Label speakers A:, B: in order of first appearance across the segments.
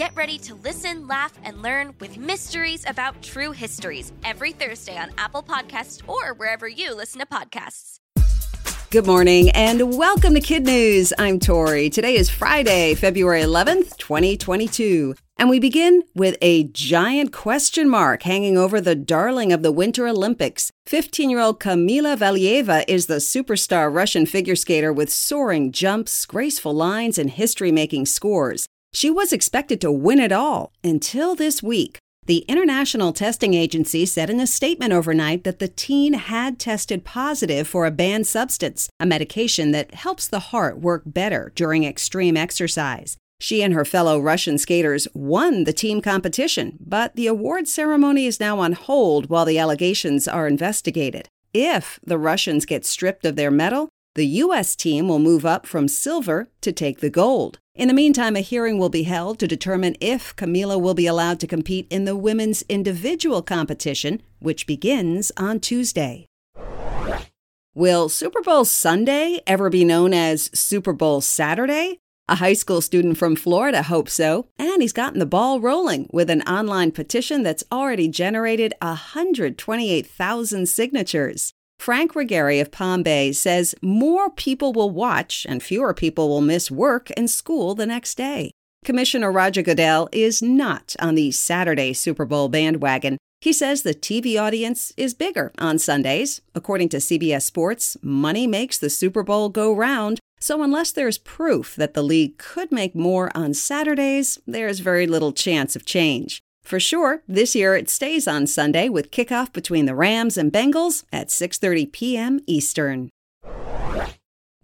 A: Get ready to listen, laugh, and learn with Mysteries About True Histories every Thursday on Apple Podcasts or wherever you listen to podcasts.
B: Good morning and welcome to Kid News. I'm Tori. Today is Friday, February 11th, 2022. And we begin with a giant question mark hanging over the darling of the Winter Olympics. 15 year old Kamila Valieva is the superstar Russian figure skater with soaring jumps, graceful lines, and history making scores. She was expected to win it all until this week. The International Testing Agency said in a statement overnight that the teen had tested positive for a banned substance, a medication that helps the heart work better during extreme exercise. She and her fellow Russian skaters won the team competition, but the award ceremony is now on hold while the allegations are investigated. If the Russians get stripped of their medal, the U.S. team will move up from silver to take the gold. In the meantime, a hearing will be held to determine if Kamila will be allowed to compete in the women's individual competition, which begins on Tuesday. Will Super Bowl Sunday ever be known as Super Bowl Saturday? A high school student from Florida hopes so, and he's gotten the ball rolling with an online petition that's already generated 128,000 signatures. Frank Regari of Palm Bay says more people will watch and fewer people will miss work and school the next day. Commissioner Roger Goodell is not on the Saturday Super Bowl bandwagon. He says the TV audience is bigger on Sundays. According to CBS Sports, money makes the Super Bowl go round. So, unless there's proof that the league could make more on Saturdays, there's very little chance of change. For sure, this year it stays on Sunday with kickoff between the Rams and Bengals at 6:30 p.m. Eastern.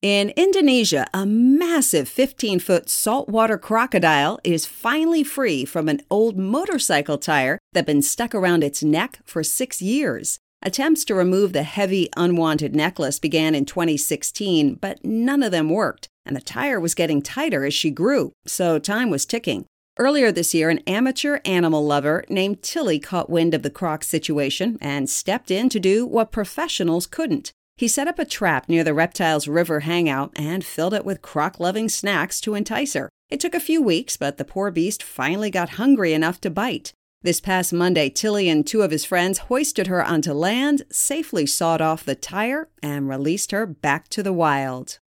B: In Indonesia, a massive 15-foot saltwater crocodile is finally free from an old motorcycle tire that had been stuck around its neck for 6 years. Attempts to remove the heavy unwanted necklace began in 2016, but none of them worked, and the tire was getting tighter as she grew, so time was ticking. Earlier this year, an amateur animal lover named Tili caught wind of the croc situation and stepped in to do what professionals couldn't. He set up a trap near the reptile's river hangout and filled it with croc loving snacks to entice her. It took a few weeks, but the poor beast finally got hungry enough to bite. This past Monday, Tili and two of his friends hoisted her onto land, safely sawed off the tire, and released her back to the wild.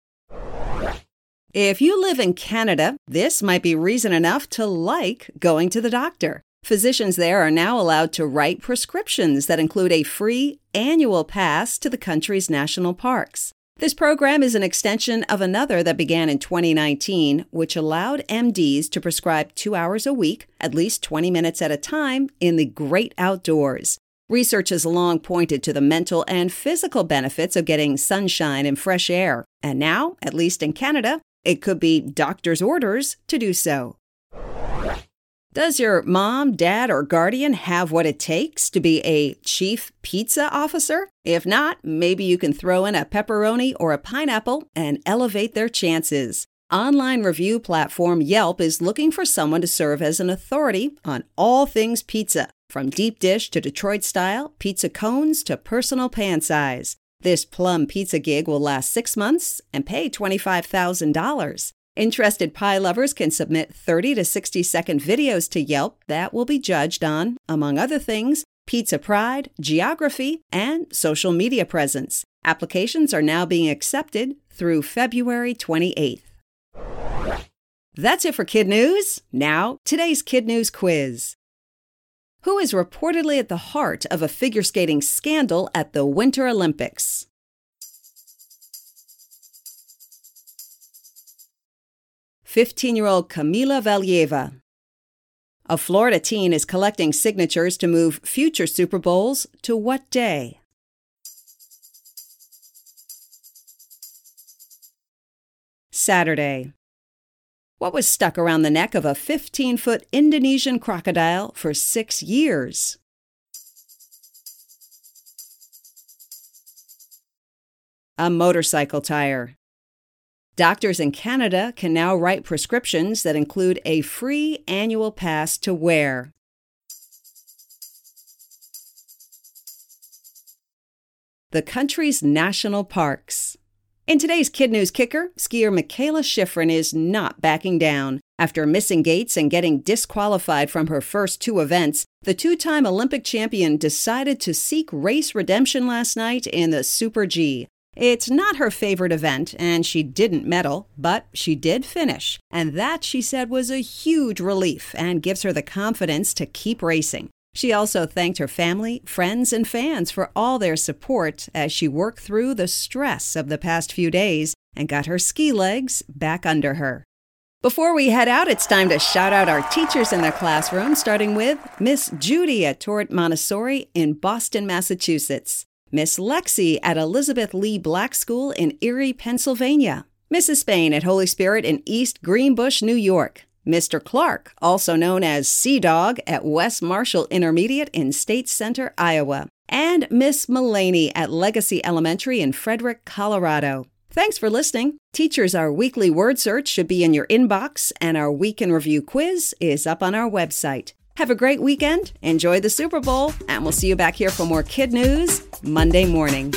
B: If you live in Canada, this might be reason enough to like going to the doctor. Physicians there are now allowed to write prescriptions that include a free annual pass to the country's national parks. This program is an extension of another that began in 2019, which allowed MDs to prescribe two hours a week, at least 20 minutes at a time, in the great outdoors. Research has long pointed to the mental and physical benefits of getting sunshine and fresh air. And now, at least in Canada, it could be doctor's orders to do so. Does your mom, dad, or guardian have what it takes to be a chief pizza officer? If not, maybe you can throw in a pepperoni or a pineapple and elevate their chances. Online review platform Yelp is looking for someone to serve as an authority on all things pizza, from deep dish to Detroit style, pizza cones to personal pan size. This plum pizza gig will last six months and pay $25,000. Interested pie lovers can submit 30 to 60 second videos to Yelp that will be judged on, among other things, pizza pride, geography, and social media presence. Applications are now being accepted through February 28th. That's it for Kid News. Now, today's Kid News quiz. Who is reportedly at the heart of a figure skating scandal at the Winter Olympics? Fifteen-year-old Kamila Valieva. A Florida teen is collecting signatures to move future Super Bowls to what day? Saturday. What was stuck around the neck of a 15 foot Indonesian crocodile for six years? a motorcycle tire. Doctors in Canada can now write prescriptions that include a free annual pass to where. The country's national parks. In today's Kid News Kicker, skier Mikaela Shiffrin is not backing down. After missing gates and getting disqualified from her first two events, the two time Olympic champion decided to seek race redemption last night in the Super G. It's not her favorite event, and she didn't medal, but she did finish. And that, she said, was a huge relief and gives her the confidence to keep racing. She also thanked her family, friends, and fans for all their support as she worked through the stress of the past few days and got her ski legs back under her. Before we head out, it's time to shout out our teachers in their classroom, starting with Miss Judy at Torrent Montessori in Boston, Massachusetts, Miss Lexi at Elizabeth Lee Black School in Erie, Pennsylvania, Mrs. Spain at Holy Spirit in East Greenbush, New York, Mr. Clark, also known as Sea Dog at West Marshall Intermediate in State Center, Iowa, and Miss Mullaney at Legacy Elementary in Frederick, Colorado. Thanks for listening. Teachers, our weekly word search should be in your inbox, and our week in review quiz is up on our website. Have a great weekend, enjoy the Super Bowl, and we'll see you back here for more kid news Monday morning.